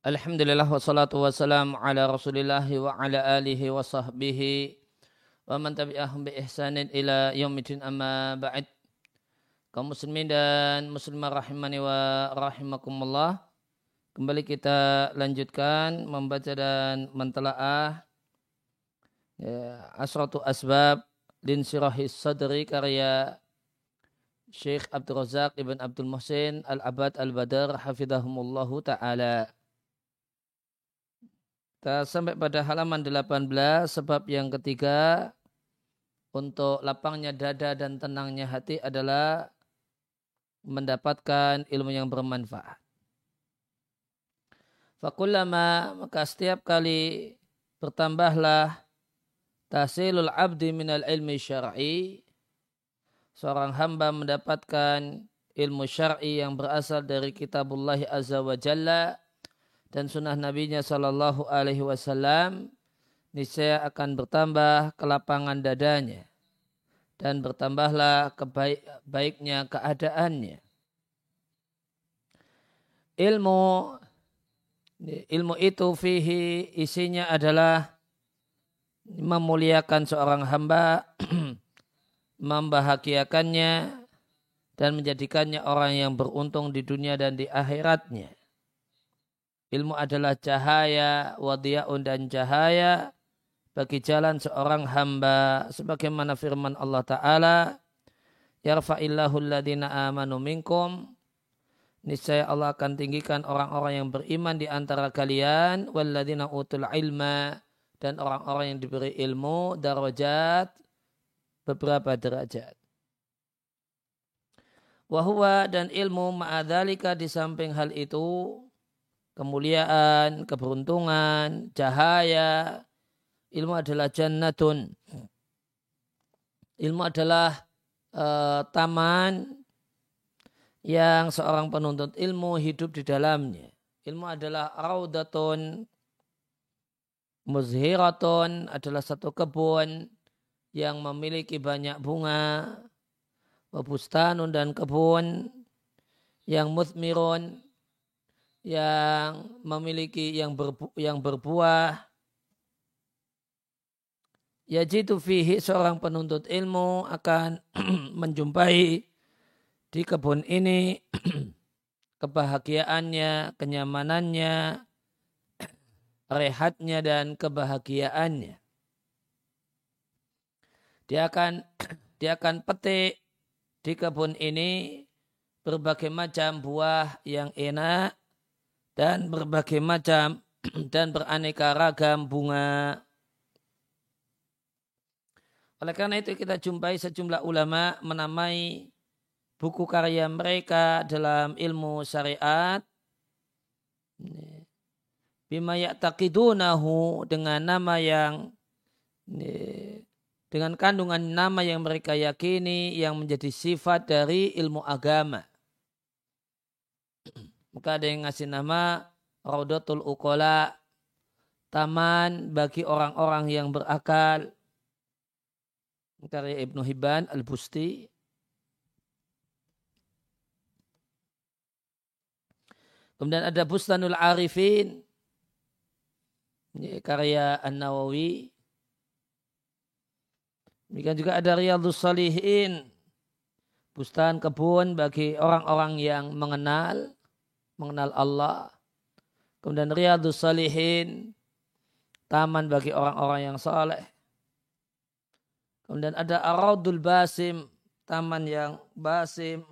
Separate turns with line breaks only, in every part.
Alhamdulillah wassalatu wassalamu ala rasulillah wa ala alihi wa sahbihi wa man tabi'ahum bi ihsanin ila yaumidin amma ba'd. Kaum muslimin dan muslimah rahimani wa rahimakumullah kembali kita lanjutkan membaca dan mentelaah ya, asratu asbab din sirahis sadri karya Syekh Abdul Razak Ibn Abdul Muhsin Al-Abad Al-Badar Hafidhahumullahu Ta'ala kita sampai pada halaman 18 sebab yang ketiga untuk lapangnya dada dan tenangnya hati adalah mendapatkan ilmu yang bermanfaat. Fakullama maka setiap kali bertambahlah tahsilul abdi minal ilmi syar'i seorang hamba mendapatkan ilmu syar'i yang berasal dari kitabullah azza wa jalla dan sunnah nabinya sallallahu alaihi wasallam niscaya akan bertambah kelapangan dadanya dan bertambahlah kebaiknya keadaannya. Ilmu ilmu itu fihi isinya adalah memuliakan seorang hamba, membahagiakannya dan menjadikannya orang yang beruntung di dunia dan di akhiratnya. Ilmu adalah cahaya, wadiyaun dan cahaya bagi jalan seorang hamba. Sebagaimana firman Allah Ta'ala, Yarfa'illahu alladhina amanu minkum. Niscaya Allah akan tinggikan orang-orang yang beriman di antara kalian. Walladhina utul ilma. Dan orang-orang yang diberi ilmu, darajat, beberapa derajat. Wahwa dan ilmu ma'adhalika di samping hal itu kemuliaan, keberuntungan, cahaya. Ilmu adalah jannatun. Ilmu adalah uh, taman yang seorang penuntut ilmu hidup di dalamnya. Ilmu adalah raudatun, muzhiratun, adalah satu kebun yang memiliki banyak bunga, wabustanun dan kebun yang muthmirun, yang memiliki yang berbu, yang berbuah ya jitu fihi seorang penuntut ilmu akan menjumpai di kebun ini kebahagiaannya, kenyamanannya, rehatnya dan kebahagiaannya. Dia akan dia akan petik di kebun ini berbagai macam buah yang enak dan berbagai macam dan beraneka ragam bunga. Oleh karena itu kita jumpai sejumlah ulama menamai buku karya mereka dalam ilmu syariat bima ya'taqidunahu dengan nama yang dengan kandungan nama yang mereka yakini yang menjadi sifat dari ilmu agama. Maka ada yang ngasih nama Raudatul Ukola, taman bagi orang-orang yang berakal. Karya Ibnu Hibban Al-Busti. Kemudian ada Bustanul Arifin. Karya An-Nawawi. Demikian juga ada Riyadus Salihin. Bustan kebun bagi orang-orang yang mengenal mengenal Allah. Kemudian Riyadus Salihin, taman bagi orang-orang yang saleh. Kemudian ada Aradul Basim, taman yang basim,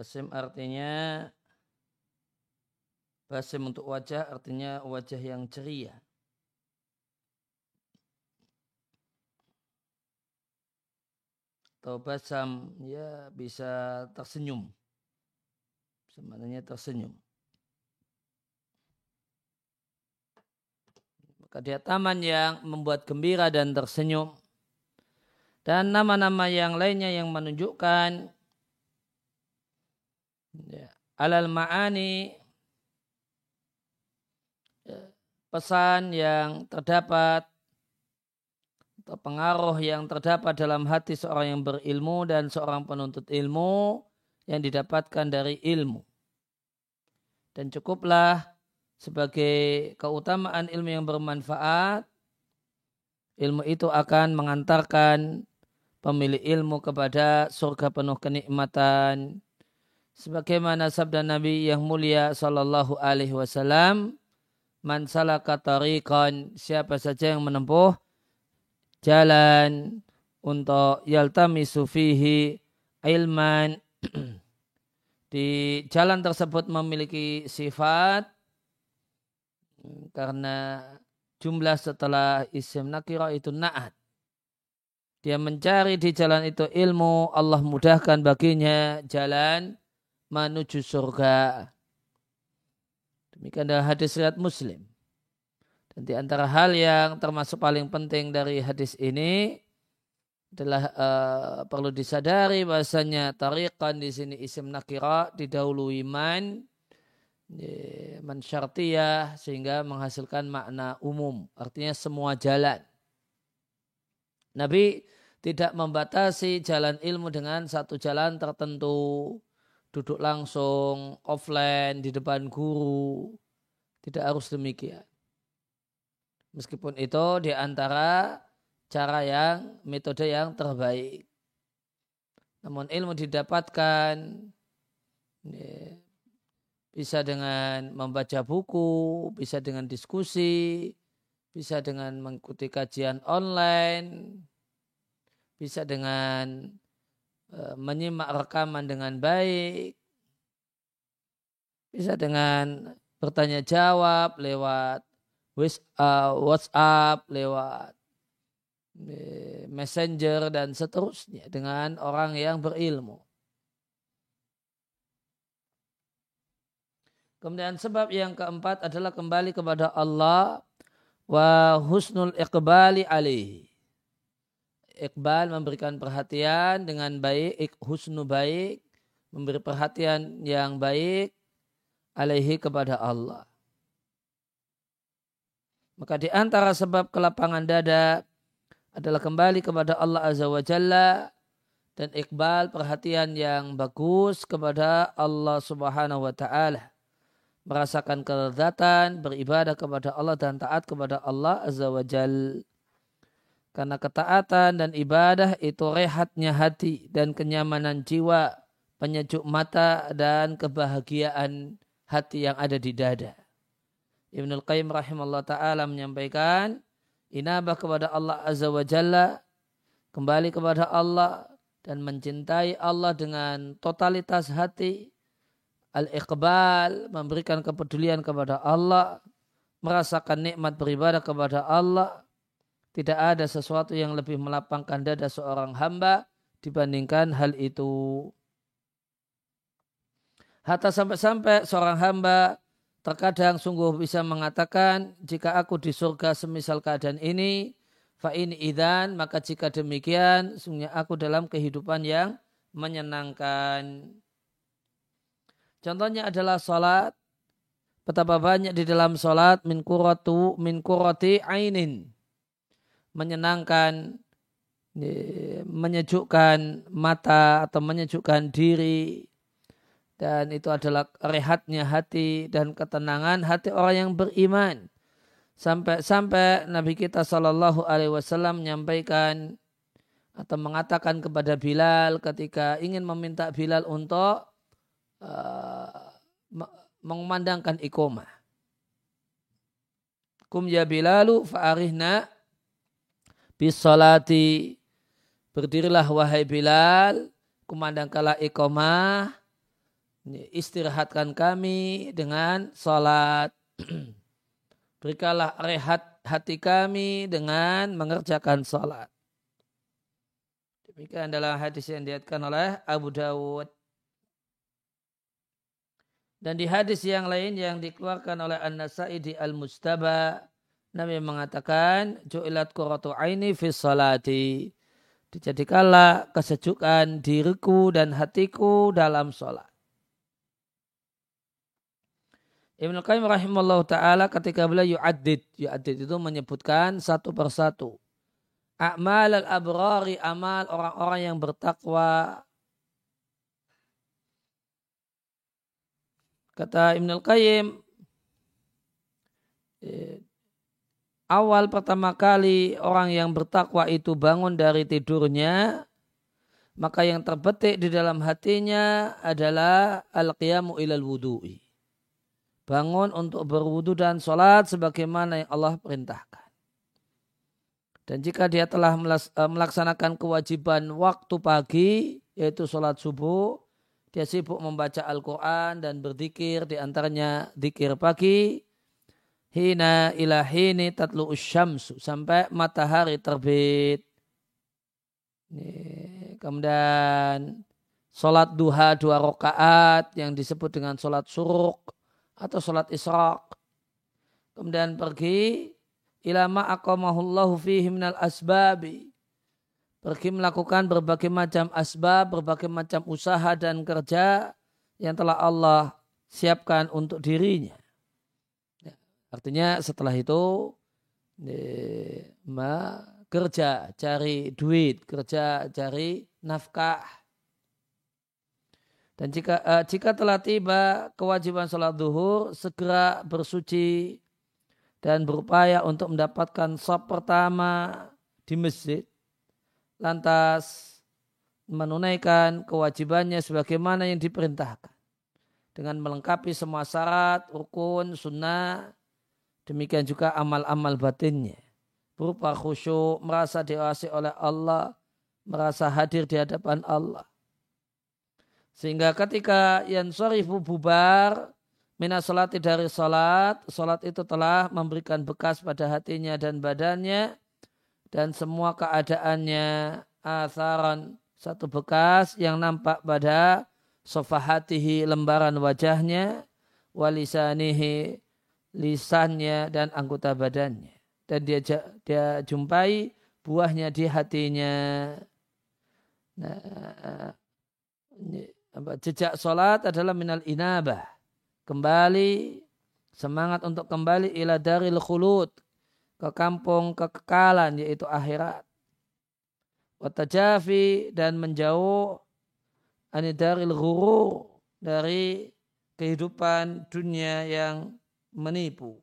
Basim artinya Basim untuk wajah artinya wajah yang ceria. Atau basam ya bisa tersenyum. Sebenarnya tersenyum. Maka dia taman yang membuat gembira dan tersenyum. Dan nama-nama yang lainnya yang menunjukkan alal ma'ani pesan yang terdapat atau pengaruh yang terdapat dalam hati seorang yang berilmu dan seorang penuntut ilmu yang didapatkan dari ilmu. Dan cukuplah sebagai keutamaan ilmu yang bermanfaat, ilmu itu akan mengantarkan pemilik ilmu kepada surga penuh kenikmatan. Sebagaimana sabda Nabi yang mulia sallallahu alaihi wasallam, man salaka tariqan siapa saja yang menempuh jalan untuk yaltamisu fihi ilman di jalan tersebut memiliki sifat karena jumlah setelah isim nakira itu naat. Dia mencari di jalan itu ilmu Allah mudahkan baginya jalan menuju surga. Demikian adalah hadis riwayat Muslim. Dan di antara hal yang termasuk paling penting dari hadis ini adalah uh, perlu disadari bahasanya tariqan di sini isim nakira didahului man man syartiyah sehingga menghasilkan makna umum. Artinya semua jalan. Nabi tidak membatasi jalan ilmu dengan satu jalan tertentu duduk langsung offline di depan guru. Tidak harus demikian. Meskipun itu di antara cara yang metode yang terbaik. Namun ilmu didapatkan ya, bisa dengan membaca buku, bisa dengan diskusi, bisa dengan mengikuti kajian online, bisa dengan menyimak rekaman dengan baik, bisa dengan bertanya jawab lewat eh, WhatsApp, lewat eh, Messenger dan seterusnya dengan orang yang berilmu. Kemudian sebab yang keempat adalah kembali kepada Allah wa husnul iqbali alaihi Iqbal memberikan perhatian dengan baik, husnu baik, memberi perhatian yang baik alaihi kepada Allah. Maka di antara sebab kelapangan dada adalah kembali kepada Allah Azza wa Jalla dan iqbal perhatian yang bagus kepada Allah Subhanahu wa taala. Merasakan kelezatan beribadah kepada Allah dan taat kepada Allah Azza wa Jalla. Karena ketaatan dan ibadah itu rehatnya hati dan kenyamanan jiwa, penyejuk mata dan kebahagiaan hati yang ada di dada. Ibnu Qayyim rahimahullah ta'ala menyampaikan, inabah kepada Allah Azza wa Jalla, kembali kepada Allah dan mencintai Allah dengan totalitas hati, al-iqbal, memberikan kepedulian kepada Allah, merasakan nikmat beribadah kepada Allah, tidak ada sesuatu yang lebih melapangkan dada seorang hamba dibandingkan hal itu. Hatta sampai-sampai seorang hamba terkadang sungguh bisa mengatakan jika aku di surga semisal keadaan ini fa ini idan maka jika demikian sungguhnya aku dalam kehidupan yang menyenangkan. Contohnya adalah salat. Betapa banyak di dalam salat min kuratu min kurati ainin menyenangkan, menyejukkan mata atau menyejukkan diri. Dan itu adalah rehatnya hati dan ketenangan hati orang yang beriman. Sampai-sampai Nabi kita Shallallahu Alaihi Wasallam menyampaikan atau mengatakan kepada Bilal ketika ingin meminta Bilal untuk uh, mengumandangkan ikomah. Kum ya Bilalu fa'arihna bisolati berdirilah wahai Bilal kumandangkanlah iqamah istirahatkan kami dengan salat. Berikanlah rehat hati kami dengan mengerjakan salat. Demikian dalam hadis yang diatkan oleh Abu Dawud. Dan di hadis yang lain yang dikeluarkan oleh An-Nasai di Al-Mustaba, Nabi mengatakan, Ju'ilat qurratu aini fi salati. Dijadikanlah kesejukan diriku dan hatiku dalam sholat. Ibn Qayyim rahimahullah ta'ala ketika beliau yu'addid. Yu'addid itu menyebutkan satu persatu. A'mal al-abrari, amal orang-orang yang bertakwa Kata Ibn Al-Qayyim, eh, awal pertama kali orang yang bertakwa itu bangun dari tidurnya, maka yang terbetik di dalam hatinya adalah al-qiyamu ilal wudu'i. Bangun untuk berwudu dan sholat sebagaimana yang Allah perintahkan. Dan jika dia telah eh, melaksanakan kewajiban waktu pagi, yaitu sholat subuh, dia sibuk membaca Al-Quran dan berzikir di antaranya zikir pagi. Hina ilahini tatlu usyamsu sampai matahari terbit. Kemudian sholat duha dua rakaat yang disebut dengan sholat suruk atau sholat israq. Kemudian pergi ilama akamahullahu fihi minal asbabi pergi melakukan berbagai macam asbab, berbagai macam usaha dan kerja yang telah Allah siapkan untuk dirinya. Ya, artinya setelah itu ma, kerja, cari duit, kerja, cari nafkah. Dan jika uh, jika telah tiba kewajiban sholat duhur, segera bersuci dan berupaya untuk mendapatkan sop pertama di masjid lantas menunaikan kewajibannya sebagaimana yang diperintahkan dengan melengkapi semua syarat, rukun, sunnah, demikian juga amal-amal batinnya berupa khusyuk, merasa diawasi oleh Allah, merasa hadir di hadapan Allah. Sehingga ketika yang sorifu bubar, mina salati dari salat, salat itu telah memberikan bekas pada hatinya dan badannya, dan semua keadaannya asaran satu bekas yang nampak pada sofahatihi lembaran wajahnya walisanihi lisannya dan anggota badannya. Dan dia dia jumpai buahnya di hatinya. Nah, jejak solat adalah minal inabah. Kembali semangat untuk kembali ila daril khulud ke kampung kekekalan yaitu akhirat. Watajafi dan menjauh anidaril guru dari kehidupan dunia yang menipu.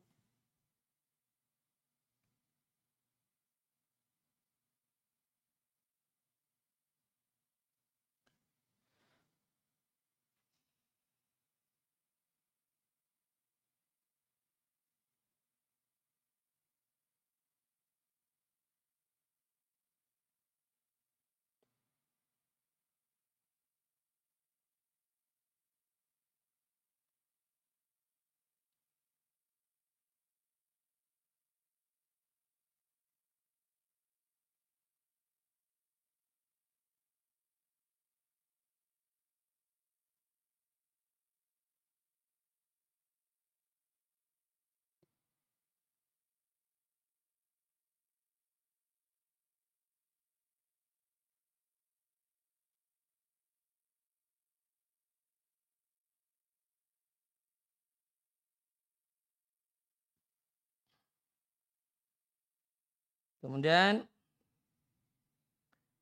Kemudian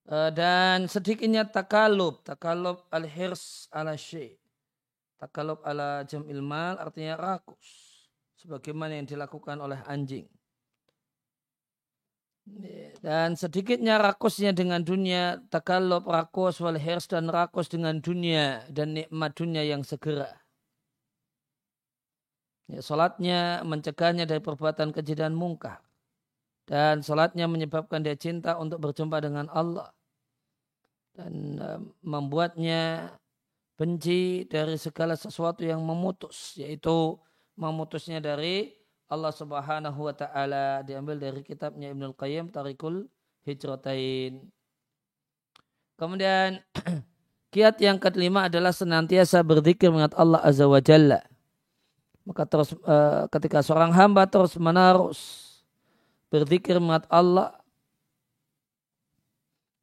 eh, dan sedikitnya takalub, takalub al-hirs ala syai. Takalub ala jam'il mal artinya rakus. Sebagaimana yang dilakukan oleh anjing. Dan sedikitnya rakusnya dengan dunia, takalub rakus wal hirs dan rakus dengan dunia dan nikmat dunia yang segera. Ya, salatnya mencegahnya dari perbuatan keji dan mungkar dan salatnya menyebabkan dia cinta untuk berjumpa dengan Allah dan uh, membuatnya benci dari segala sesuatu yang memutus yaitu memutusnya dari Allah Subhanahu wa taala diambil dari kitabnya Ibnul Qayyim Tarikul Hijratain. Kemudian kiat yang kelima adalah senantiasa berzikir mengingat Allah Azza wa Jalla. Maka terus uh, ketika seorang hamba terus menerus berzikir mengingat Allah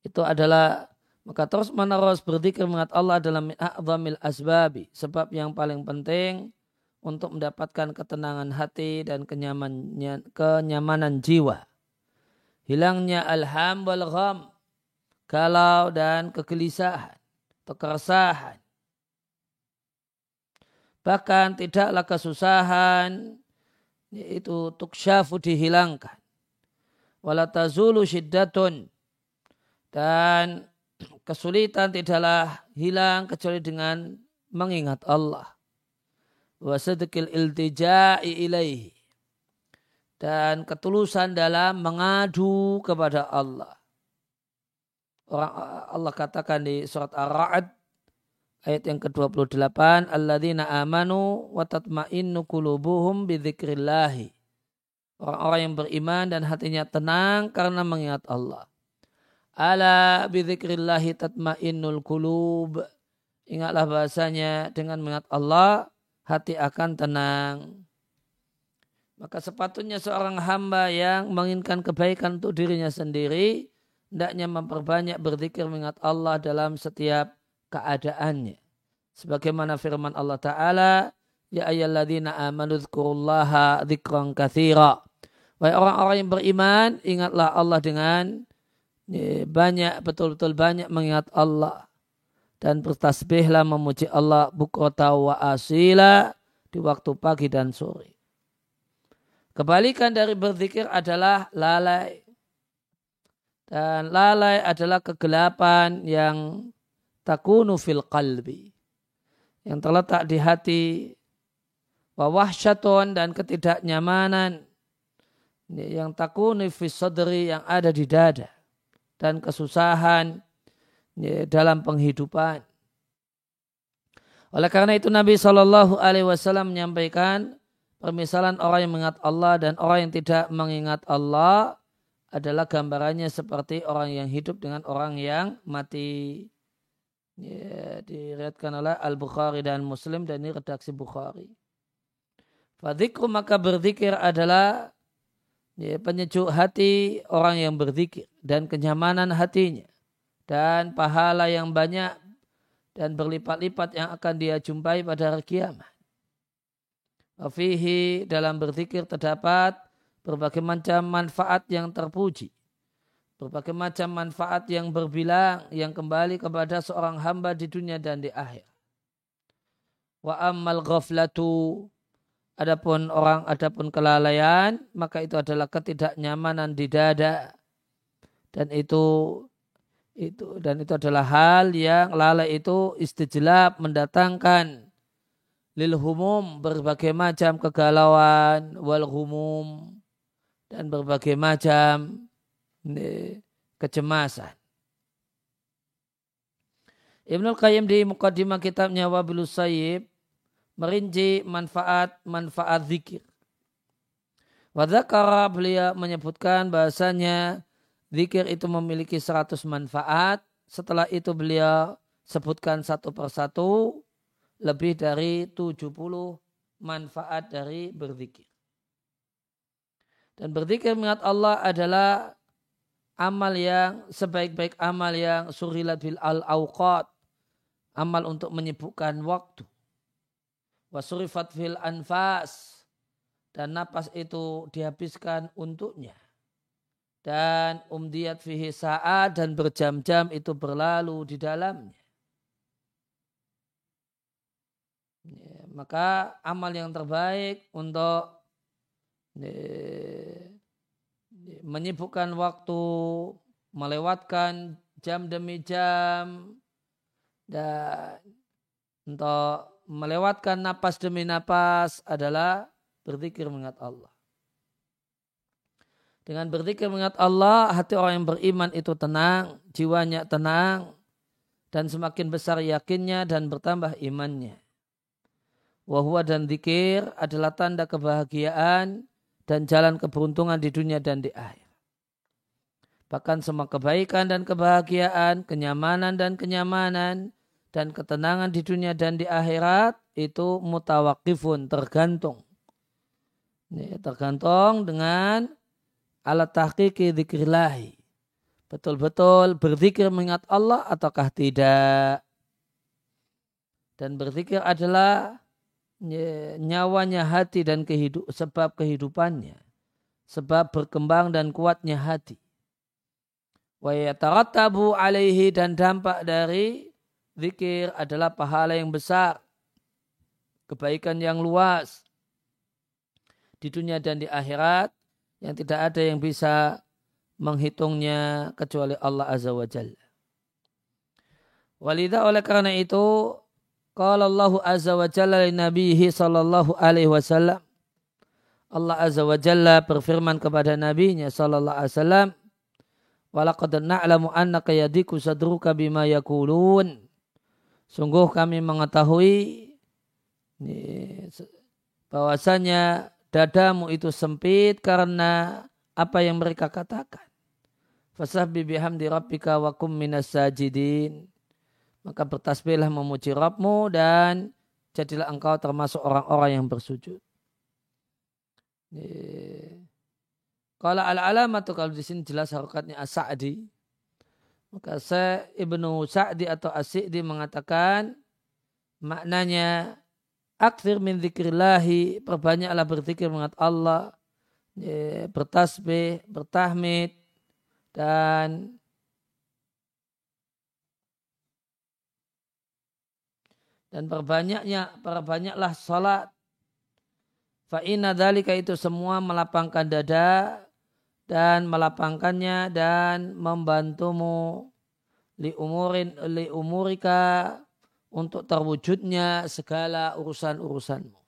itu adalah maka terus menerus berzikir mengingat Allah adalah min a'zamil asbabi sebab yang paling penting untuk mendapatkan ketenangan hati dan kenyamanan, kenyamanan jiwa. Hilangnya alham wal gham, galau dan kegelisahan atau keresahan. Bahkan tidaklah kesusahan yaitu tuksyafu dihilangkan. Wala tazulu syiddatun dan kesulitan tidaklah hilang kecuali dengan mengingat Allah. Wa sadqil iltija'i ilaihi. Dan ketulusan dalam mengadu kepada Allah. Orang Allah katakan di surat Ar-Ra'd ayat yang ke-28 alladzina amanu wa tatma'innu qulubuhum bi dzikrillah orang-orang yang beriman dan hatinya tenang karena mengingat Allah ala bi dzikrillah tatma'innul qulub ingatlah bahasanya dengan mengingat Allah hati akan tenang maka sepatutnya seorang hamba yang menginginkan kebaikan untuk dirinya sendiri hendaknya memperbanyak berzikir mengingat Allah dalam setiap keadaannya. Sebagaimana firman Allah Ta'ala, Ya ayyalladzina amanu dzkurullaha dzikran katsira. Wahai orang-orang yang beriman, ingatlah Allah dengan ya, banyak, betul-betul banyak mengingat Allah. Dan bertasbihlah memuji Allah bukrota wa asila di waktu pagi dan sore. Kebalikan dari berzikir adalah lalai. Dan lalai adalah kegelapan yang takunu fil qalbi yang terletak di hati wawahsyatun dan ketidaknyamanan yang takunu fi sadri yang ada di dada dan kesusahan dalam penghidupan. Oleh karena itu Nabi Shallallahu Alaihi Wasallam menyampaikan permisalan orang yang mengingat Allah dan orang yang tidak mengingat Allah adalah gambarannya seperti orang yang hidup dengan orang yang mati ya, diriatkan oleh Al-Bukhari dan Muslim dan ini redaksi Bukhari. Fadzikru maka berzikir adalah ya, penyejuk hati orang yang berzikir dan kenyamanan hatinya dan pahala yang banyak dan berlipat-lipat yang akan dia jumpai pada hari kiamat. Fihi dalam berzikir terdapat berbagai macam manfaat yang terpuji berbagai macam manfaat yang berbilang yang kembali kepada seorang hamba di dunia dan di akhir. Wa ammal ghaflatu adapun orang adapun kelalaian maka itu adalah ketidaknyamanan di dada dan itu itu dan itu adalah hal yang lalai itu istijlab mendatangkan lil humum berbagai macam kegalauan wal humum dan berbagai macam kecemasan. Ibnu Qayyim di mukadimah kitabnya Wabilus Sayyib merinci manfaat-manfaat zikir. Wadakara beliau menyebutkan bahasanya zikir itu memiliki 100 manfaat. Setelah itu beliau sebutkan satu persatu lebih dari 70 manfaat dari berzikir. Dan berzikir mengingat Allah adalah amal yang sebaik-baik amal yang surilat bil al awqat amal untuk menyibukkan waktu wasurifat fil anfas. Dan napas itu dihabiskan untuknya. Dan umdiyat fihi saat dan berjam-jam itu berlalu di dalamnya. Ya, maka amal yang terbaik untuk ya, menyibukkan waktu, melewatkan jam demi jam, dan untuk melewatkan napas demi napas adalah berzikir mengingat Allah. Dengan berzikir mengingat Allah, hati orang yang beriman itu tenang, jiwanya tenang, dan semakin besar yakinnya dan bertambah imannya. Wahwa dan zikir adalah tanda kebahagiaan dan jalan keberuntungan di dunia dan di akhir. Bahkan semua kebaikan dan kebahagiaan, kenyamanan dan kenyamanan, dan ketenangan di dunia dan di akhirat itu mutawakifun, tergantung. Ini tergantung dengan alat tahqiqi zikrillahi betul-betul berzikir mengingat Allah ataukah tidak. Dan berzikir adalah nyawanya hati dan kehidup, sebab kehidupannya. Sebab berkembang dan kuatnya hati. Wa alaihi dan dampak dari zikir adalah pahala yang besar. Kebaikan yang luas. Di dunia dan di akhirat yang tidak ada yang bisa menghitungnya kecuali Allah Azza wa Jalla. Walidha oleh karena itu Qala Allah Azza wa Jalla li nabihi sallallahu alaihi wasallam Allah Azza wa Jalla berfirman kepada nabinya sallallahu alaihi wasallam Walaqad na'lamu annaka yadiku sadruka bima yakulun Sungguh kami mengetahui bahwasanya dadamu itu sempit karena apa yang mereka katakan. Fasabbi bihamdi rabbika wa kum minas sajidin. Maka bertasbihlah memuji Rabbmu dan jadilah engkau termasuk orang-orang yang bersujud. Kalau al-alamatu kalau di sini jelas harokatnya as-sa'di. Maka Ibnu Sa'di atau as-Sa'di mengatakan maknanya akthir min zikrillahi perbanyaklah berzikir mengat Allah bertasbih, bertahmid, dan dan perbanyaknya perbanyaklah salat. Fa inna dzalika itu semua melapangkan dada dan melapangkannya dan membantumu li umurin li umurika untuk terwujudnya segala urusan-urusanmu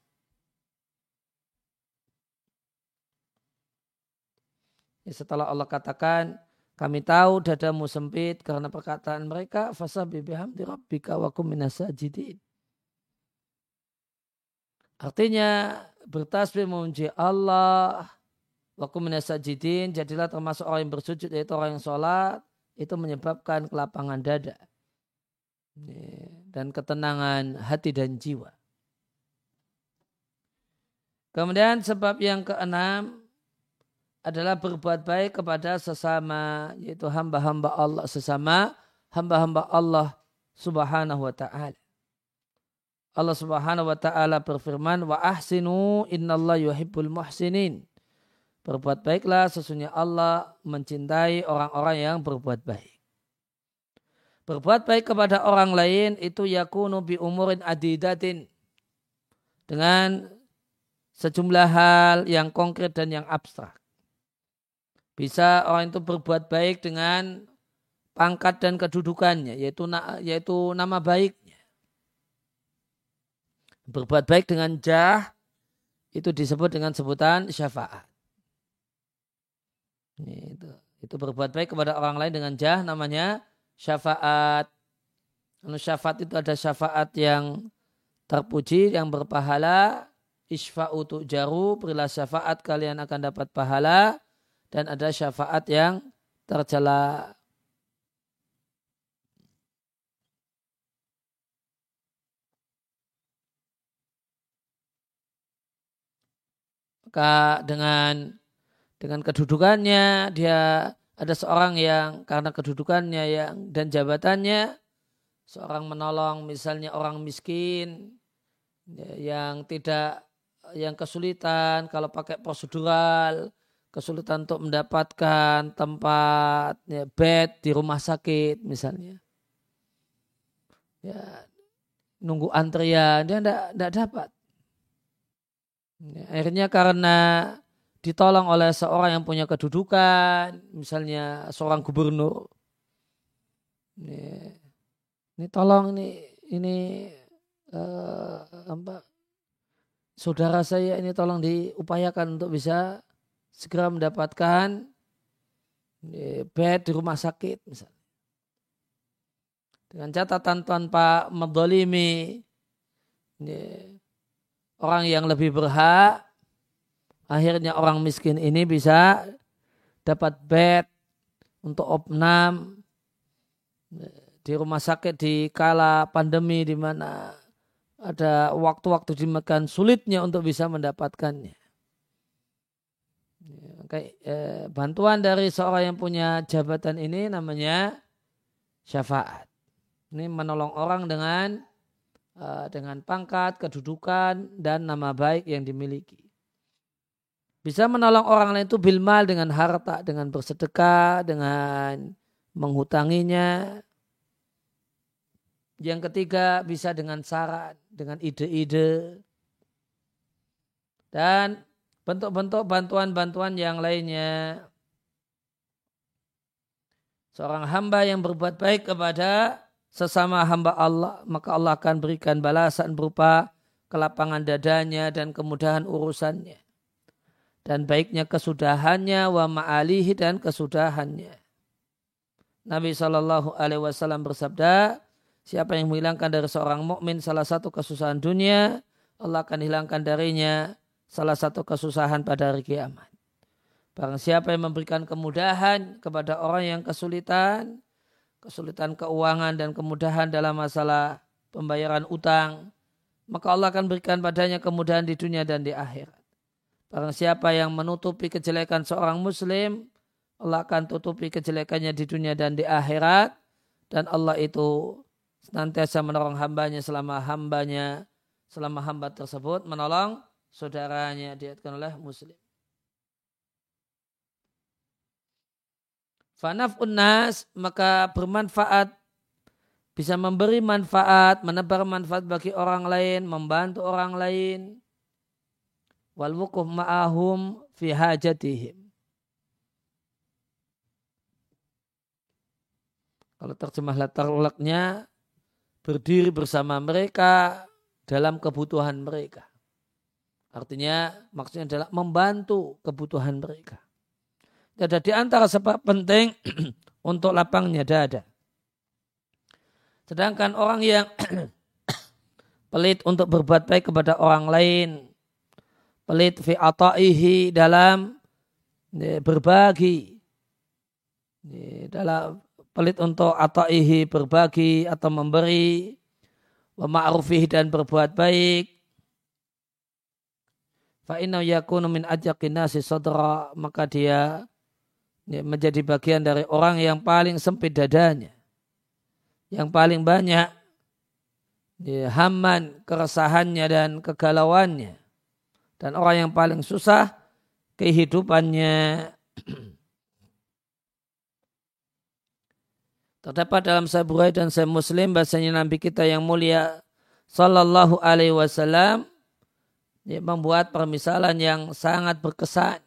setelah Allah katakan kami tahu dadamu sempit karena perkataan mereka fasabi bihamdi rabbika wa kum minasajidin. Artinya bertasbih memuji Allah wa kum minasajidin jadilah termasuk orang yang bersujud yaitu orang yang sholat itu menyebabkan kelapangan dada dan ketenangan hati dan jiwa. Kemudian sebab yang keenam adalah berbuat baik kepada sesama yaitu hamba-hamba Allah sesama hamba-hamba Allah Subhanahu wa taala. Allah Subhanahu wa taala berfirman wa ahsinu innallaha yuhibbul muhsinin. Berbuat baiklah sesungguhnya Allah mencintai orang-orang yang berbuat baik. Berbuat baik kepada orang lain itu yakunu bi umurin adidatin dengan sejumlah hal yang konkret dan yang abstrak. Bisa orang itu berbuat baik dengan pangkat dan kedudukannya, yaitu yaitu nama baiknya. Berbuat baik dengan jah itu disebut dengan sebutan syafaat. Itu, itu berbuat baik kepada orang lain dengan jah namanya syafaat. Anu syafaat itu ada syafaat yang terpuji, yang berpahala. Isfa'u jaru, berilah syafaat kalian akan dapat pahala dan ada syafaat yang tercela. Maka dengan dengan kedudukannya dia ada seorang yang karena kedudukannya yang dan jabatannya seorang menolong misalnya orang miskin yang tidak yang kesulitan kalau pakai prosedural kesulitan untuk mendapatkan tempat ya, bed di rumah sakit misalnya. Ya, nunggu antrian dia tidak dapat. Ya, akhirnya karena ditolong oleh seorang yang punya kedudukan, misalnya seorang gubernur. Ya, ini tolong ini ini uh, apa, saudara saya ini tolong diupayakan untuk bisa segera mendapatkan bed di rumah sakit misalnya. dengan catatan tanpa mendolimi orang yang lebih berhak, akhirnya orang miskin ini bisa dapat bed untuk opnam di rumah sakit di kala pandemi di mana ada waktu-waktu dimakan sulitnya untuk bisa mendapatkannya. Kayak, eh, bantuan dari seorang yang punya jabatan ini namanya syafaat. Ini menolong orang dengan uh, dengan pangkat, kedudukan, dan nama baik yang dimiliki. Bisa menolong orang lain itu bilmal dengan harta, dengan bersedekah, dengan menghutanginya. Yang ketiga bisa dengan saran, dengan ide-ide. Dan bentuk-bentuk bantuan-bantuan yang lainnya. Seorang hamba yang berbuat baik kepada sesama hamba Allah, maka Allah akan berikan balasan berupa kelapangan dadanya dan kemudahan urusannya. Dan baiknya kesudahannya wa ma'alihi dan kesudahannya. Nabi Shallallahu Alaihi Wasallam bersabda, siapa yang menghilangkan dari seorang mukmin salah satu kesusahan dunia, Allah akan hilangkan darinya salah satu kesusahan pada hari kiamat. Barang siapa yang memberikan kemudahan kepada orang yang kesulitan, kesulitan keuangan dan kemudahan dalam masalah pembayaran utang, maka Allah akan berikan padanya kemudahan di dunia dan di akhirat. Barang siapa yang menutupi kejelekan seorang muslim, Allah akan tutupi kejelekannya di dunia dan di akhirat. Dan Allah itu senantiasa menolong hambanya selama hambanya, selama hamba tersebut menolong saudaranya diatkan oleh muslim. Fanaf unnas maka bermanfaat bisa memberi manfaat, menebar manfaat bagi orang lain, membantu orang lain. Wal wukuh ma'ahum fi hajatihim. Kalau terjemah latar ulaknya berdiri bersama mereka dalam kebutuhan mereka. Artinya maksudnya adalah membantu kebutuhan mereka. Dada di antara sebab penting untuk lapangnya dada. Sedangkan orang yang pelit untuk berbuat baik kepada orang lain, pelit fi ata'ihi dalam berbagi, dalam pelit untuk ata'ihi berbagi atau memberi, wa ma'rufihi dan berbuat baik, fa inna yakunu min ajaqin nasi sadra maka dia menjadi bagian dari orang yang paling sempit dadanya. Yang paling banyak ya, haman, keresahannya dan kegalauannya. Dan orang yang paling susah kehidupannya. Terdapat dalam Bukhari dan Sahih Muslim bahasanya Nabi kita yang mulia Sallallahu Alaihi Wasallam membuat permisalan yang sangat berkesan.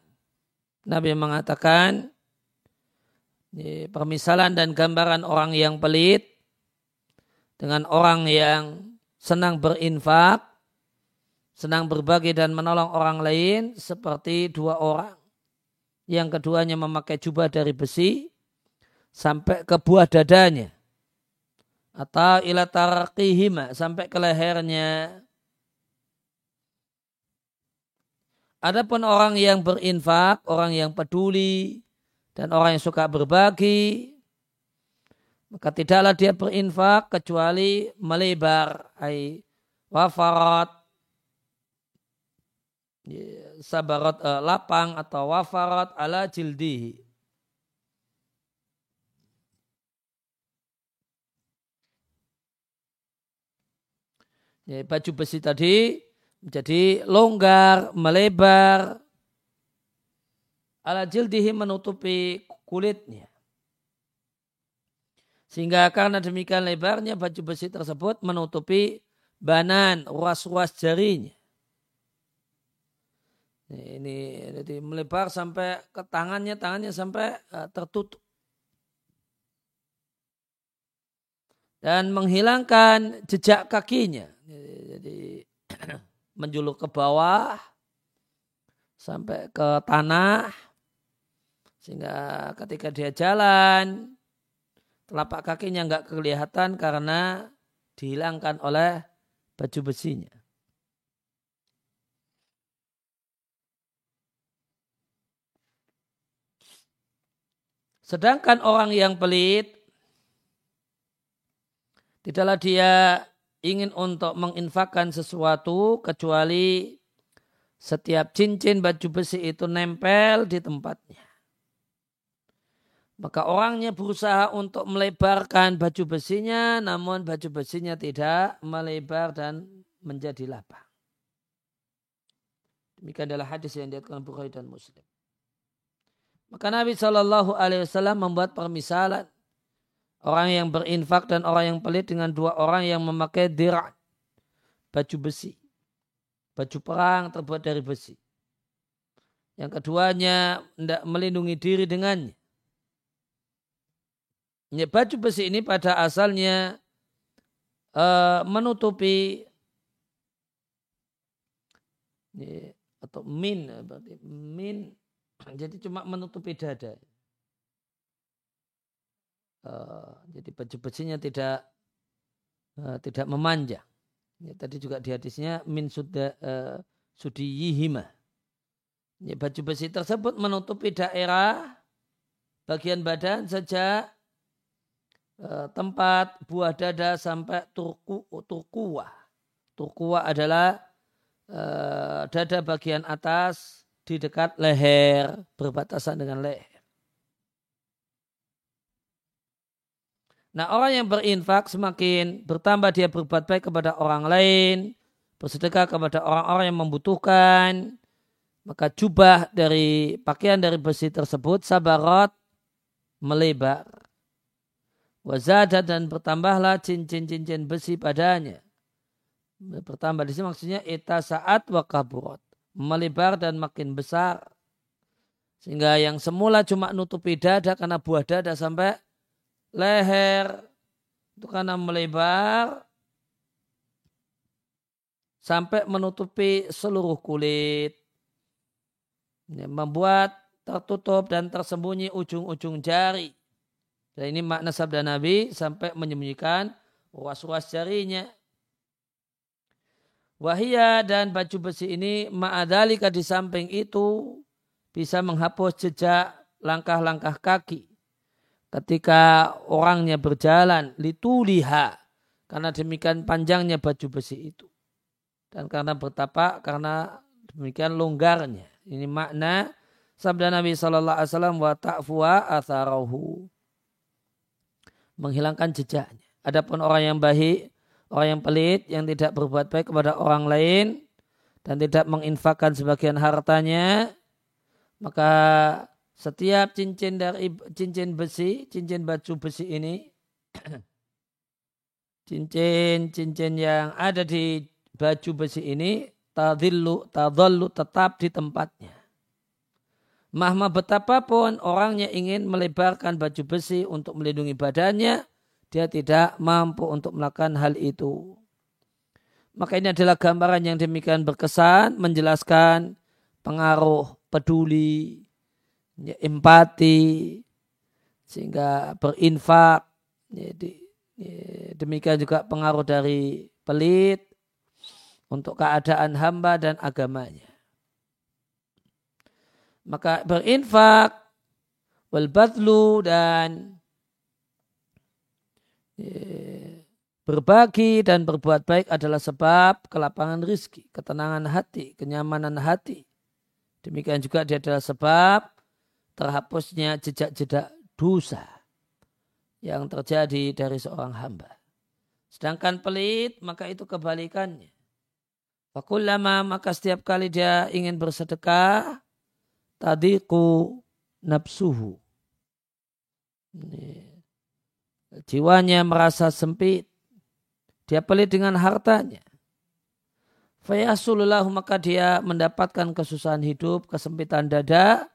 Nabi mengatakan, permisalan dan gambaran orang yang pelit dengan orang yang senang berinfak, senang berbagi dan menolong orang lain seperti dua orang. Yang keduanya memakai jubah dari besi sampai ke buah dadanya. Atau ila tarqihima sampai ke lehernya. Adapun orang yang berinfak, orang yang peduli, dan orang yang suka berbagi maka tidaklah dia berinfak kecuali melebar ai wafarat sabarat uh, lapang atau wafarat ala jildihi ya, baju besi tadi menjadi longgar, melebar, ala jildihi menutupi kulitnya. Sehingga karena demikian lebarnya baju besi tersebut menutupi banan, ruas-ruas jarinya. Ini jadi melebar sampai ke tangannya, tangannya sampai uh, tertutup. Dan menghilangkan jejak kakinya. Jadi menjuluk ke bawah sampai ke tanah sehingga ketika dia jalan, telapak kakinya nggak kelihatan karena dihilangkan oleh baju besinya. Sedangkan orang yang pelit, tidaklah dia ingin untuk menginfakkan sesuatu kecuali setiap cincin baju besi itu nempel di tempatnya. Maka orangnya berusaha untuk melebarkan baju besinya, namun baju besinya tidak melebar dan menjadi lapang. Demikian adalah hadis yang diatkan Bukhari dan Muslim. Maka Nabi Shallallahu Alaihi Wasallam membuat permisalan orang yang berinfak dan orang yang pelit dengan dua orang yang memakai dirak baju besi, baju perang terbuat dari besi. Yang keduanya tidak melindungi diri dengannya. Ya, baju besi ini pada asalnya uh, menutupi ya, atau min berarti min jadi cuma menutupi dada. Uh, jadi baju besinya tidak uh, tidak memanjang. Ya, tadi juga di hadisnya min sudah uh, sudiyihima. Ya, baju besi tersebut menutupi daerah bagian badan sejak uh, tempat buah dada sampai turku turkuwa. Turkuwa adalah uh, dada bagian atas di dekat leher, berbatasan dengan leher. Nah orang yang berinfak semakin bertambah dia berbuat baik kepada orang lain, bersedekah kepada orang-orang yang membutuhkan, maka jubah dari pakaian dari besi tersebut sabarat melebar. Wazada dan bertambahlah cincin-cincin besi padanya. Bertambah di sini maksudnya ita saat wa kaburot melebar dan makin besar. Sehingga yang semula cuma nutupi dada karena buah dada sampai leher. Itu karena melebar sampai menutupi seluruh kulit. Membuat tertutup dan tersembunyi ujung-ujung jari. Dan ini makna sabda Nabi sampai menyembunyikan ruas-ruas jarinya. Wahia dan baju besi ini ma'adhalika di samping itu bisa menghapus jejak langkah-langkah kaki. Ketika orangnya berjalan, lituliha. Karena demikian panjangnya baju besi itu. Dan karena bertapak, karena demikian longgarnya. Ini makna sabda Nabi Shallallahu Alaihi Wasallam wa ta'fuwa atharahu. Menghilangkan jejaknya. Adapun orang yang baik, orang yang pelit yang tidak berbuat baik kepada orang lain dan tidak menginfakkan sebagian hartanya maka setiap cincin dari cincin besi, cincin baju besi ini cincin-cincin yang ada di baju besi ini tadillu tadallu tetap di tempatnya. Mahma betapapun orangnya ingin melebarkan baju besi untuk melindungi badannya, dia tidak mampu untuk melakukan hal itu. Maka ini adalah gambaran yang demikian berkesan menjelaskan pengaruh peduli, ya, empati, sehingga berinfak. Jadi, ya, demikian juga pengaruh dari pelit untuk keadaan hamba dan agamanya. Maka berinfak, wal dan Berbagi dan berbuat baik adalah sebab kelapangan rizki, ketenangan hati, kenyamanan hati. Demikian juga dia adalah sebab terhapusnya jejak-jejak dosa yang terjadi dari seorang hamba. Sedangkan pelit, maka itu kebalikannya. Fakullama maka setiap kali dia ingin bersedekah, tadiku nafsuhu. Ini jiwanya merasa sempit. Dia pelit dengan hartanya. Fayasulullah maka dia mendapatkan kesusahan hidup, kesempitan dada,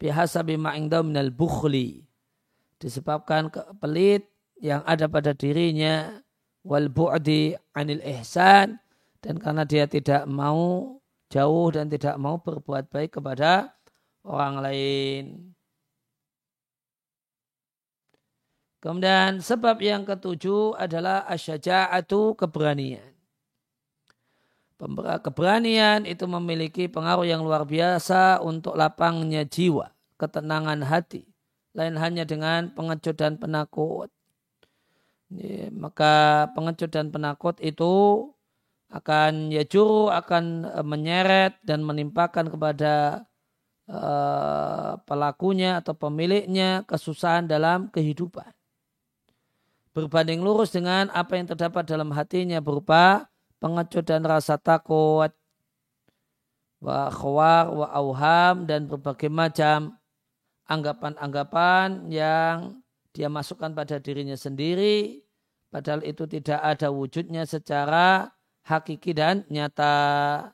bihasa ma'ingdaw minal bukhli. Disebabkan pelit yang ada pada dirinya, wal bu'di anil ihsan, dan karena dia tidak mau jauh dan tidak mau berbuat baik kepada orang lain. Kemudian sebab yang ketujuh adalah asyaja'atu keberanian. Keberanian itu memiliki pengaruh yang luar biasa untuk lapangnya jiwa, ketenangan hati. Lain hanya dengan pengecut dan penakut. maka pengecut dan penakut itu akan ya juru akan e, menyeret dan menimpakan kepada uh, pelakunya atau pemiliknya kesusahan dalam kehidupan. Berbanding lurus dengan apa yang terdapat dalam hatinya berupa pengecut dan rasa takut, wa khawar, wa auham, dan berbagai macam anggapan-anggapan yang dia masukkan pada dirinya sendiri, padahal itu tidak ada wujudnya secara hakiki dan nyata.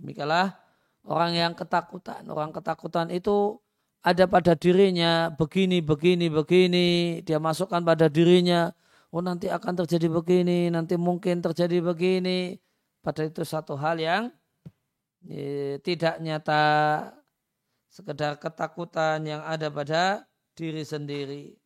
Demikianlah orang yang ketakutan. Orang ketakutan itu ada pada dirinya begini, begini, begini. Dia masukkan pada dirinya oh nanti akan terjadi begini, nanti mungkin terjadi begini. Padahal itu satu hal yang e, tidak nyata, sekedar ketakutan yang ada pada diri sendiri.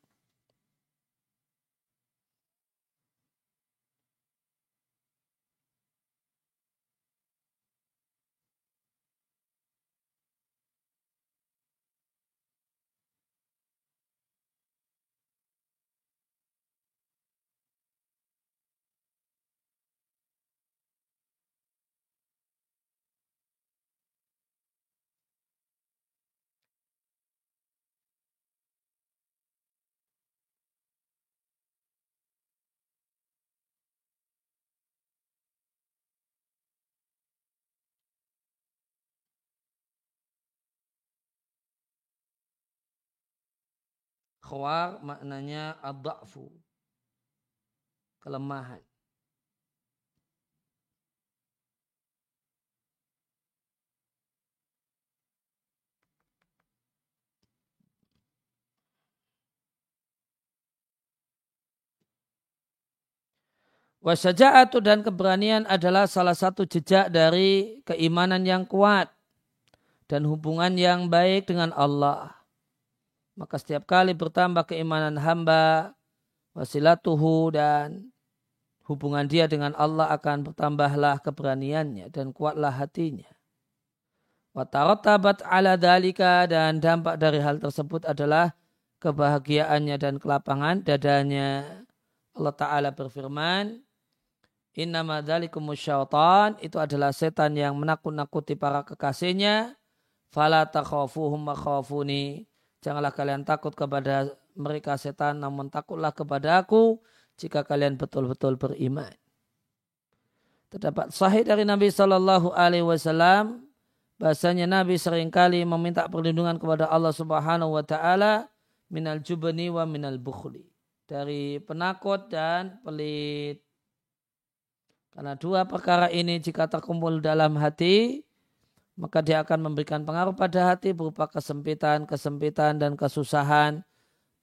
Khawar maknanya adha'fu. Kelemahan. Wasaja'atu dan keberanian adalah salah satu jejak dari keimanan yang kuat dan hubungan yang baik dengan Allah maka setiap kali bertambah keimanan hamba wasilatuhu dan hubungan dia dengan Allah akan bertambahlah keberaniannya dan kuatlah hatinya. Watarattabat ala dalika dan dampak dari hal tersebut adalah kebahagiaannya dan kelapangan dadanya. Allah Ta'ala berfirman, Innama dhalikum syaitan itu adalah setan yang menakut-nakuti para kekasihnya. Fala takhafuhum makhafuni Janganlah kalian takut kepada mereka setan, namun takutlah kepada aku jika kalian betul-betul beriman. Terdapat sahih dari Nabi Shallallahu Alaihi Wasallam bahasanya Nabi sering kali meminta perlindungan kepada Allah Subhanahu Wa Taala minal jubni wa minal bukhli dari penakut dan pelit. Karena dua perkara ini jika terkumpul dalam hati maka dia akan memberikan pengaruh pada hati berupa kesempitan, kesempitan dan kesusahan,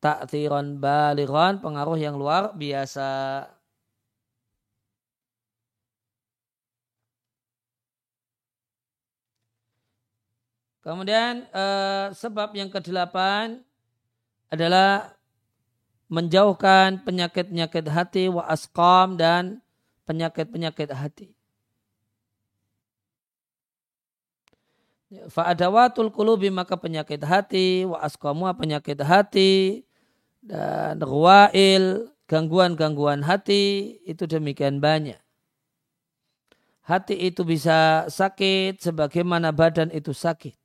taktiron baliron, pengaruh yang luar biasa. Kemudian eh, sebab yang kedelapan adalah menjauhkan penyakit-penyakit hati wa dan penyakit-penyakit hati. Fa'adawatul kulubi maka penyakit hati, wa penyakit hati, dan ruwail, gangguan-gangguan hati, itu demikian banyak. Hati itu bisa sakit sebagaimana badan itu sakit.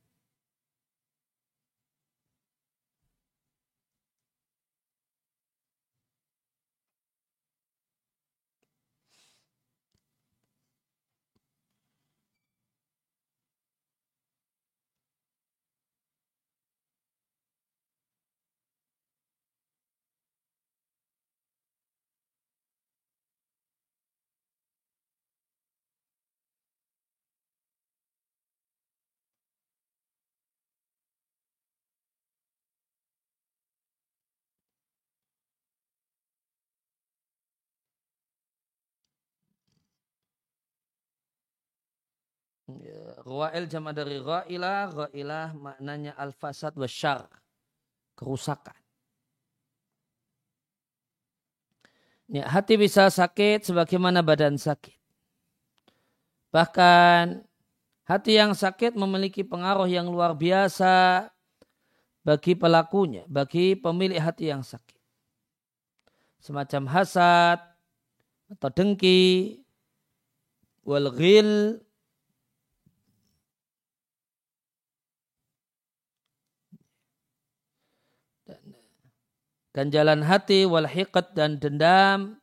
Ruwail jama dari ra'ilah, ra'ilah maknanya al-fasad wa syar. Kerusakan. Ya, hati bisa sakit sebagaimana badan sakit. Bahkan hati yang sakit memiliki pengaruh yang luar biasa bagi pelakunya, bagi pemilik hati yang sakit. Semacam hasad atau dengki, wal ghil, ganjalan hati, wal hiqat dan dendam,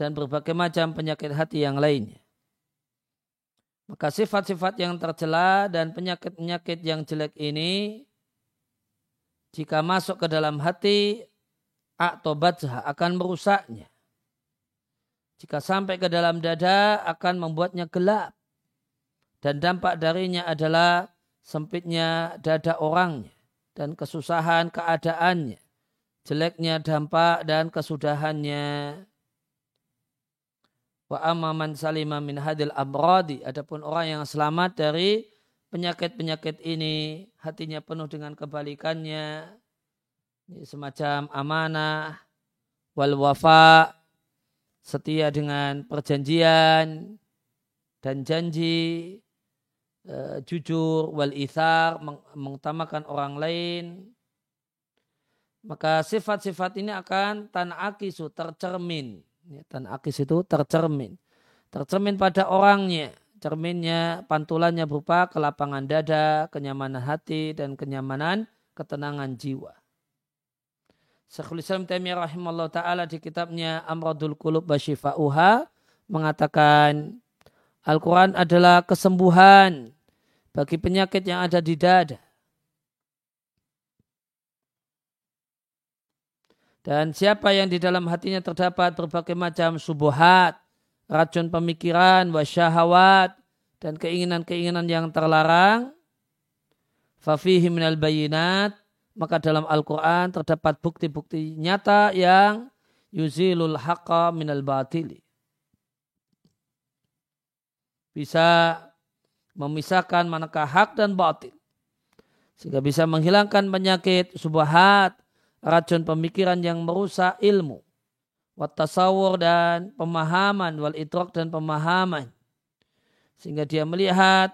dan berbagai macam penyakit hati yang lainnya. Maka sifat-sifat yang tercela dan penyakit-penyakit yang jelek ini, jika masuk ke dalam hati, aktobatha akan merusaknya. Jika sampai ke dalam dada akan membuatnya gelap. Dan dampak darinya adalah sempitnya dada orangnya dan kesusahan keadaannya jeleknya dampak dan kesudahannya. Wa amaman salima min hadil amradi. Adapun orang yang selamat dari penyakit-penyakit ini, hatinya penuh dengan kebalikannya, semacam amanah, wal wafa, setia dengan perjanjian dan janji, uh, jujur, wal ithar, mengutamakan orang lain, maka sifat-sifat ini akan tanakisu tercermin. Ya, tanakis itu tercermin. Tercermin pada orangnya. Cerminnya, pantulannya berupa kelapangan dada, kenyamanan hati, dan kenyamanan ketenangan jiwa. Syekhul Islam Taimiyah rahimahullah ta'ala di kitabnya Amradul Qulub Basyifa'uha mengatakan Al-Quran adalah kesembuhan bagi penyakit yang ada di dada. Dan siapa yang di dalam hatinya terdapat berbagai macam subuhat, racun pemikiran, wasyahawat, dan keinginan-keinginan yang terlarang, fafihi minal bayinat, maka dalam Al-Quran terdapat bukti-bukti nyata yang yuzilul haqqa minal batili. Bisa memisahkan manakah hak dan batil. Sehingga bisa menghilangkan penyakit subuhat, racun pemikiran yang merusak ilmu, watasawur dan pemahaman, wal idrok dan pemahaman. Sehingga dia melihat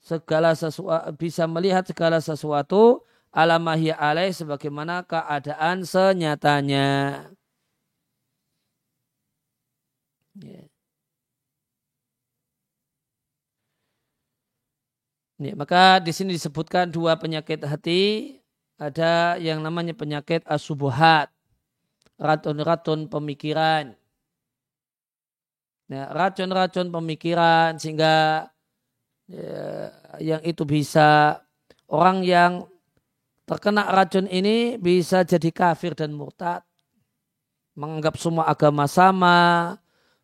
segala sesuatu, bisa melihat segala sesuatu alamahya alaih sebagaimana keadaan senyatanya. Yeah. Ya, maka di sini disebutkan dua penyakit hati ada yang namanya penyakit asubuhat, racun-racun pemikiran. Nah, racun-racun pemikiran sehingga ya, yang itu bisa orang yang terkena racun ini bisa jadi kafir dan murtad. Menganggap semua agama sama,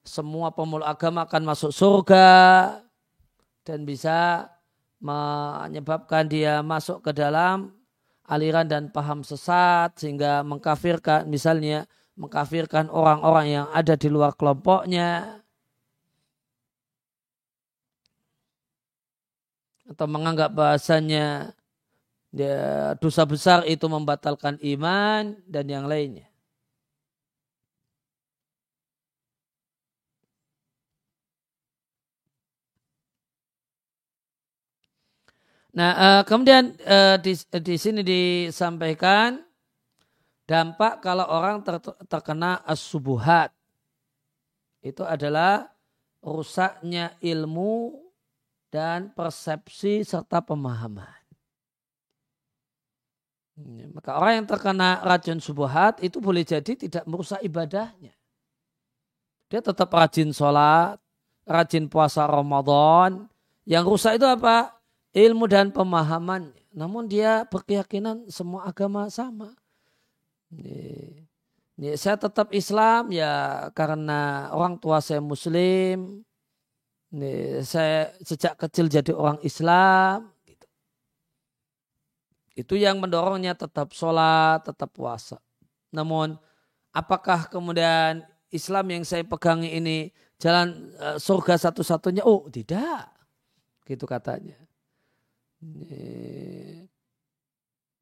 semua pemeluk agama akan masuk surga dan bisa menyebabkan dia masuk ke dalam aliran dan paham sesat sehingga mengkafirkan misalnya mengkafirkan orang-orang yang ada di luar kelompoknya atau menganggap bahasanya ya, dosa besar itu membatalkan iman dan yang lainnya. Nah, uh, kemudian uh, di, di sini disampaikan dampak kalau orang ter, terkena as-subuhat. Itu adalah rusaknya ilmu dan persepsi serta pemahaman. Maka orang yang terkena racun subuhat itu boleh jadi tidak merusak ibadahnya. Dia tetap rajin sholat, rajin puasa Ramadan. Yang rusak itu apa? Ilmu dan pemahaman. Namun dia berkeyakinan semua agama sama. Ini, saya tetap Islam ya karena orang tua saya Muslim. Ini, saya sejak kecil jadi orang Islam. Gitu. Itu yang mendorongnya tetap sholat, tetap puasa. Namun apakah kemudian Islam yang saya pegangi ini jalan uh, surga satu-satunya? Oh tidak. Gitu katanya.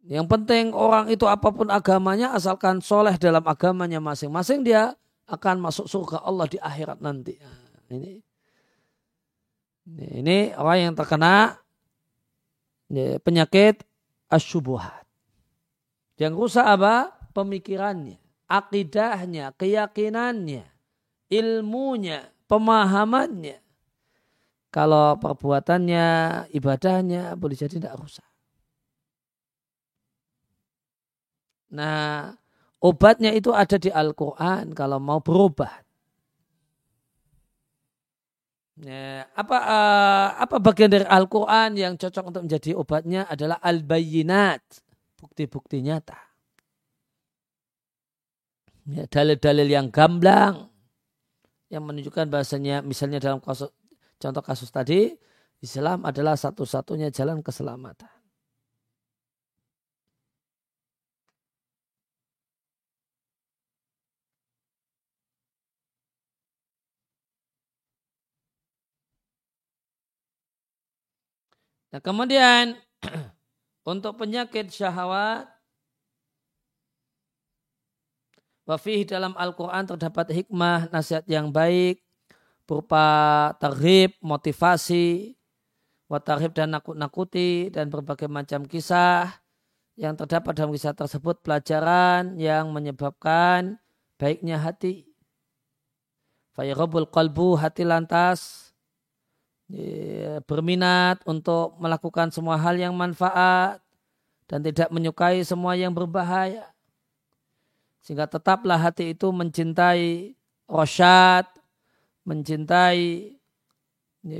Yang penting orang itu apa pun agamanya asalkan soleh dalam agamanya masing-masing dia akan masuk surga Allah di akhirat nanti. Nah, ini ini orang yang terkena penyakit asyubuhat. Yang rusak apa? Pemikirannya, akidahnya, keyakinannya, ilmunya, pemahamannya. Kalau perbuatannya, ibadahnya boleh jadi tidak rusak. Nah, obatnya itu ada di Al-Quran kalau mau berobat. Ya, apa uh, apa bagian dari Al-Quran yang cocok untuk menjadi obatnya adalah al-bayinat, bukti-bukti nyata. Ya, dalil-dalil yang gamblang yang menunjukkan bahasanya misalnya dalam kasus, contoh kasus tadi Islam adalah satu-satunya jalan keselamatan. Nah kemudian untuk penyakit syahwat Wafih dalam Al-Quran terdapat hikmah, nasihat yang baik, berupa tarhib, motivasi, watarhib dan nakut-nakuti, dan berbagai macam kisah yang terdapat dalam kisah tersebut pelajaran yang menyebabkan baiknya hati. Fayrobul qalbu hati lantas berminat untuk melakukan semua hal yang manfaat dan tidak menyukai semua yang berbahaya. Sehingga tetaplah hati itu mencintai rosyad, mencintai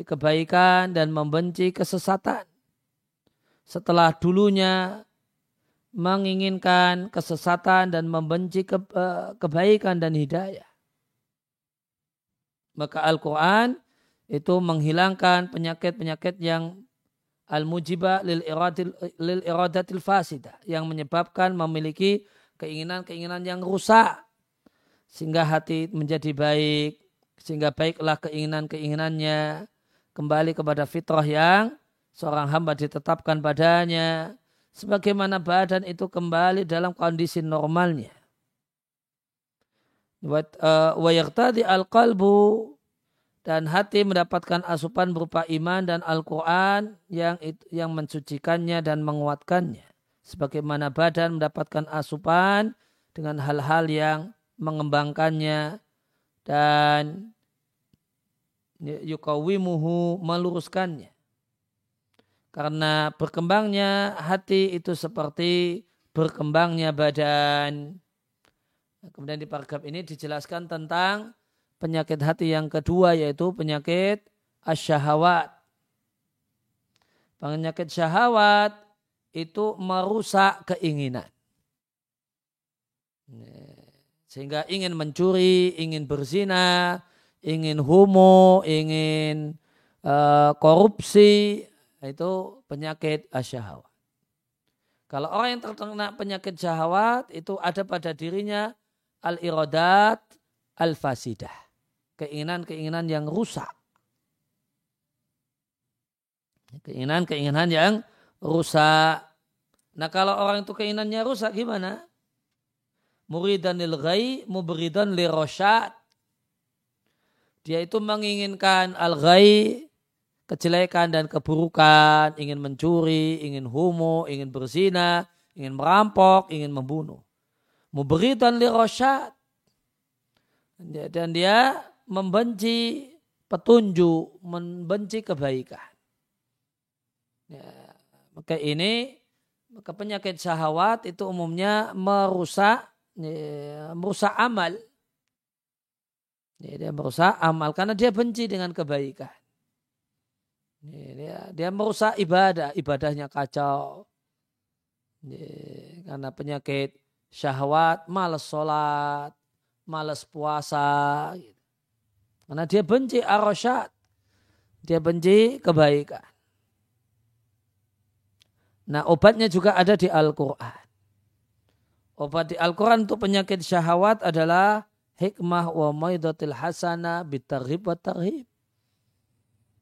kebaikan dan membenci kesesatan. Setelah dulunya menginginkan kesesatan dan membenci eh, kebaikan dan hidayah. Maka Al-Quran itu menghilangkan penyakit-penyakit yang al-mujibah lil iradatil, lil iradatil fasidah yang menyebabkan memiliki keinginan-keinginan yang rusak sehingga hati menjadi baik sehingga baiklah keinginan-keinginannya kembali kepada fitrah yang seorang hamba ditetapkan padanya sebagaimana badan itu kembali dalam kondisi normalnya wa uh, yaqtadi al-qalbu dan hati mendapatkan asupan berupa iman dan Al-Quran yang yang mensucikannya dan menguatkannya. Sebagaimana badan mendapatkan asupan dengan hal-hal yang mengembangkannya dan yukawimuhu meluruskannya. Karena berkembangnya hati itu seperti berkembangnya badan. Kemudian di paragraf ini dijelaskan tentang penyakit hati yang kedua yaitu penyakit asyahawat. Penyakit syahwat itu merusak keinginan. Sehingga ingin mencuri, ingin berzina, ingin homo, ingin uh, korupsi, itu penyakit asyahawat. Kalau orang yang terkena penyakit syahwat itu ada pada dirinya al-iradat al-fasidah keinginan-keinginan yang rusak. Keinginan-keinginan yang rusak. Nah kalau orang itu keinginannya rusak gimana? Muridan lil ghai, muberidan li rosyad. Dia itu menginginkan al-ghai, kejelekan dan keburukan, ingin mencuri, ingin homo, ingin berzina, ingin merampok, ingin membunuh. Muberidan li rosyad. Dan dia membenci petunjuk, membenci kebaikan. Ya, maka ini maka penyakit syahwat itu umumnya merusak ya, merusak amal. Ya, dia merusak amal karena dia benci dengan kebaikan. Dia, dia merusak ibadah, ibadahnya kacau. Ya, karena penyakit syahwat, malas sholat, malas puasa. Gitu. Karena dia benci arosyad. Dia benci kebaikan. Nah obatnya juga ada di Al-Quran. Obat di Al-Quran untuk penyakit syahwat adalah hikmah wa maidatil hasana bitarhib wa tarhib.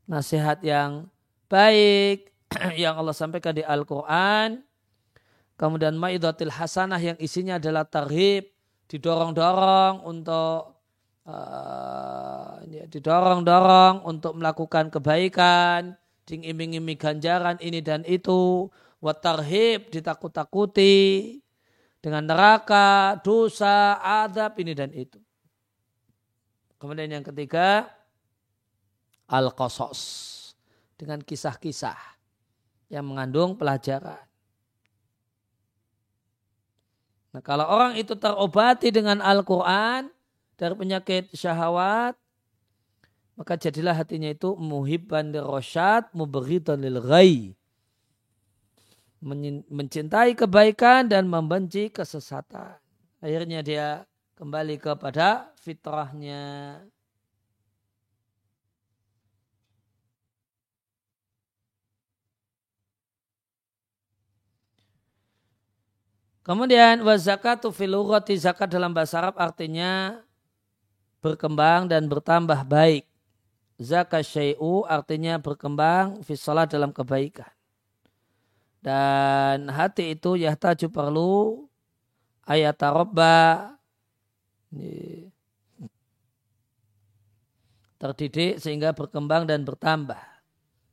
Nasihat yang baik yang Allah sampaikan di Al-Quran. Kemudian maidatil hasanah yang isinya adalah tarhib. Didorong-dorong untuk uh, didorong-dorong untuk melakukan kebaikan, diiming-iming ganjaran ini dan itu, watarhib ditakut-takuti dengan neraka, dosa, adab ini dan itu. Kemudian yang ketiga, al-qasas dengan kisah-kisah yang mengandung pelajaran. Nah, kalau orang itu terobati dengan Al-Quran dari penyakit syahwat, maka jadilah hatinya itu muhibban lirosyad, muberitan lil ghai. Mencintai kebaikan dan membenci kesesatan. Akhirnya dia kembali kepada fitrahnya. Kemudian wa zakatu fil zakat dalam bahasa Arab artinya berkembang dan bertambah baik. Zakat syai'u artinya berkembang fi dalam kebaikan. Dan hati itu yahtaju perlu ayat tarobba terdidik sehingga berkembang dan bertambah.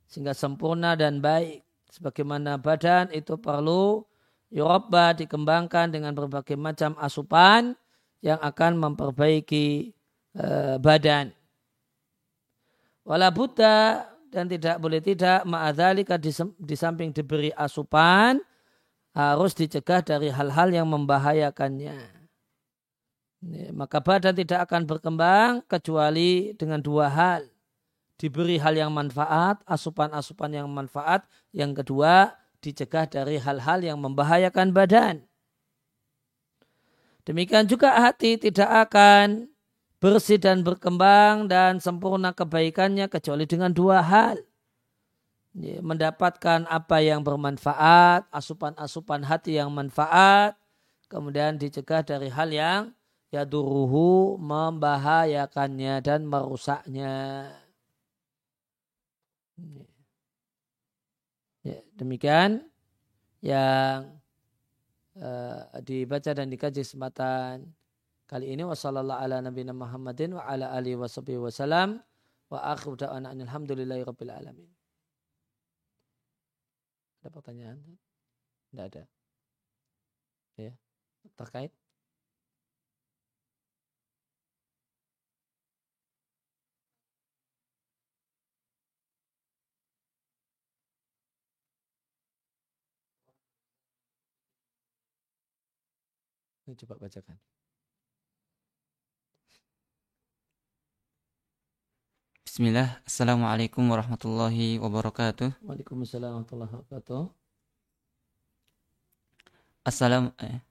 Sehingga sempurna dan baik. Sebagaimana badan itu perlu Yurabba dikembangkan dengan berbagai macam asupan yang akan memperbaiki uh, badan. Wala buddha dan tidak boleh tidak ma'adhalika di samping diberi asupan harus dicegah dari hal-hal yang membahayakannya. Maka badan tidak akan berkembang kecuali dengan dua hal. Diberi hal yang manfaat, asupan-asupan yang manfaat. Yang kedua, dicegah dari hal-hal yang membahayakan badan. Demikian juga hati tidak akan bersih dan berkembang dan sempurna kebaikannya kecuali dengan dua hal. Mendapatkan apa yang bermanfaat, asupan-asupan hati yang manfaat, kemudian dicegah dari hal yang yaduruhu membahayakannya dan merusaknya. Ya, demikian yang uh, dibaca dan dikaji kesempatan kali ini wasallallahu ala nabiyina Muhammadin wa ala alihi washabihi wasallam wa akhiru da'wana alhamdulillahi rabbil alamin. Ada pertanyaan? Tidak ada. Ya, terkait Ini coba bacakan.
Bismillah. Assalamualaikum warahmatullahi wabarakatuh.
Waalaikumsalam warahmatullahi wabarakatuh.
Assalam eh.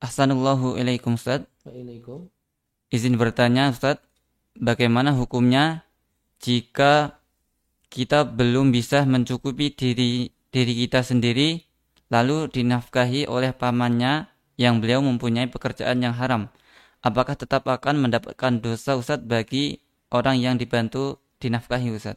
Ahsanullahu ilaikum Ustaz.
Waalaikum.
Izin bertanya Ustaz, bagaimana hukumnya jika kita belum bisa mencukupi diri diri kita sendiri lalu dinafkahi oleh pamannya yang beliau mempunyai pekerjaan yang haram, apakah tetap akan mendapatkan dosa Ustaz bagi orang yang dibantu dinafkahi Ustaz?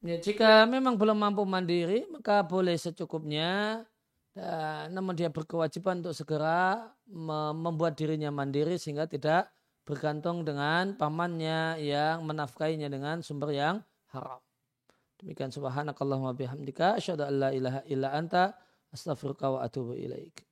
Ya, jika memang belum mampu mandiri, maka boleh secukupnya. Dan, namun dia berkewajiban untuk segera membuat dirinya mandiri sehingga tidak bergantung dengan pamannya yang menafkainya dengan sumber yang haram. Demikian subhanakallahumma bihamdika asyhadu an la ilaha illa anta astaghfiruka wa atubu ilaika.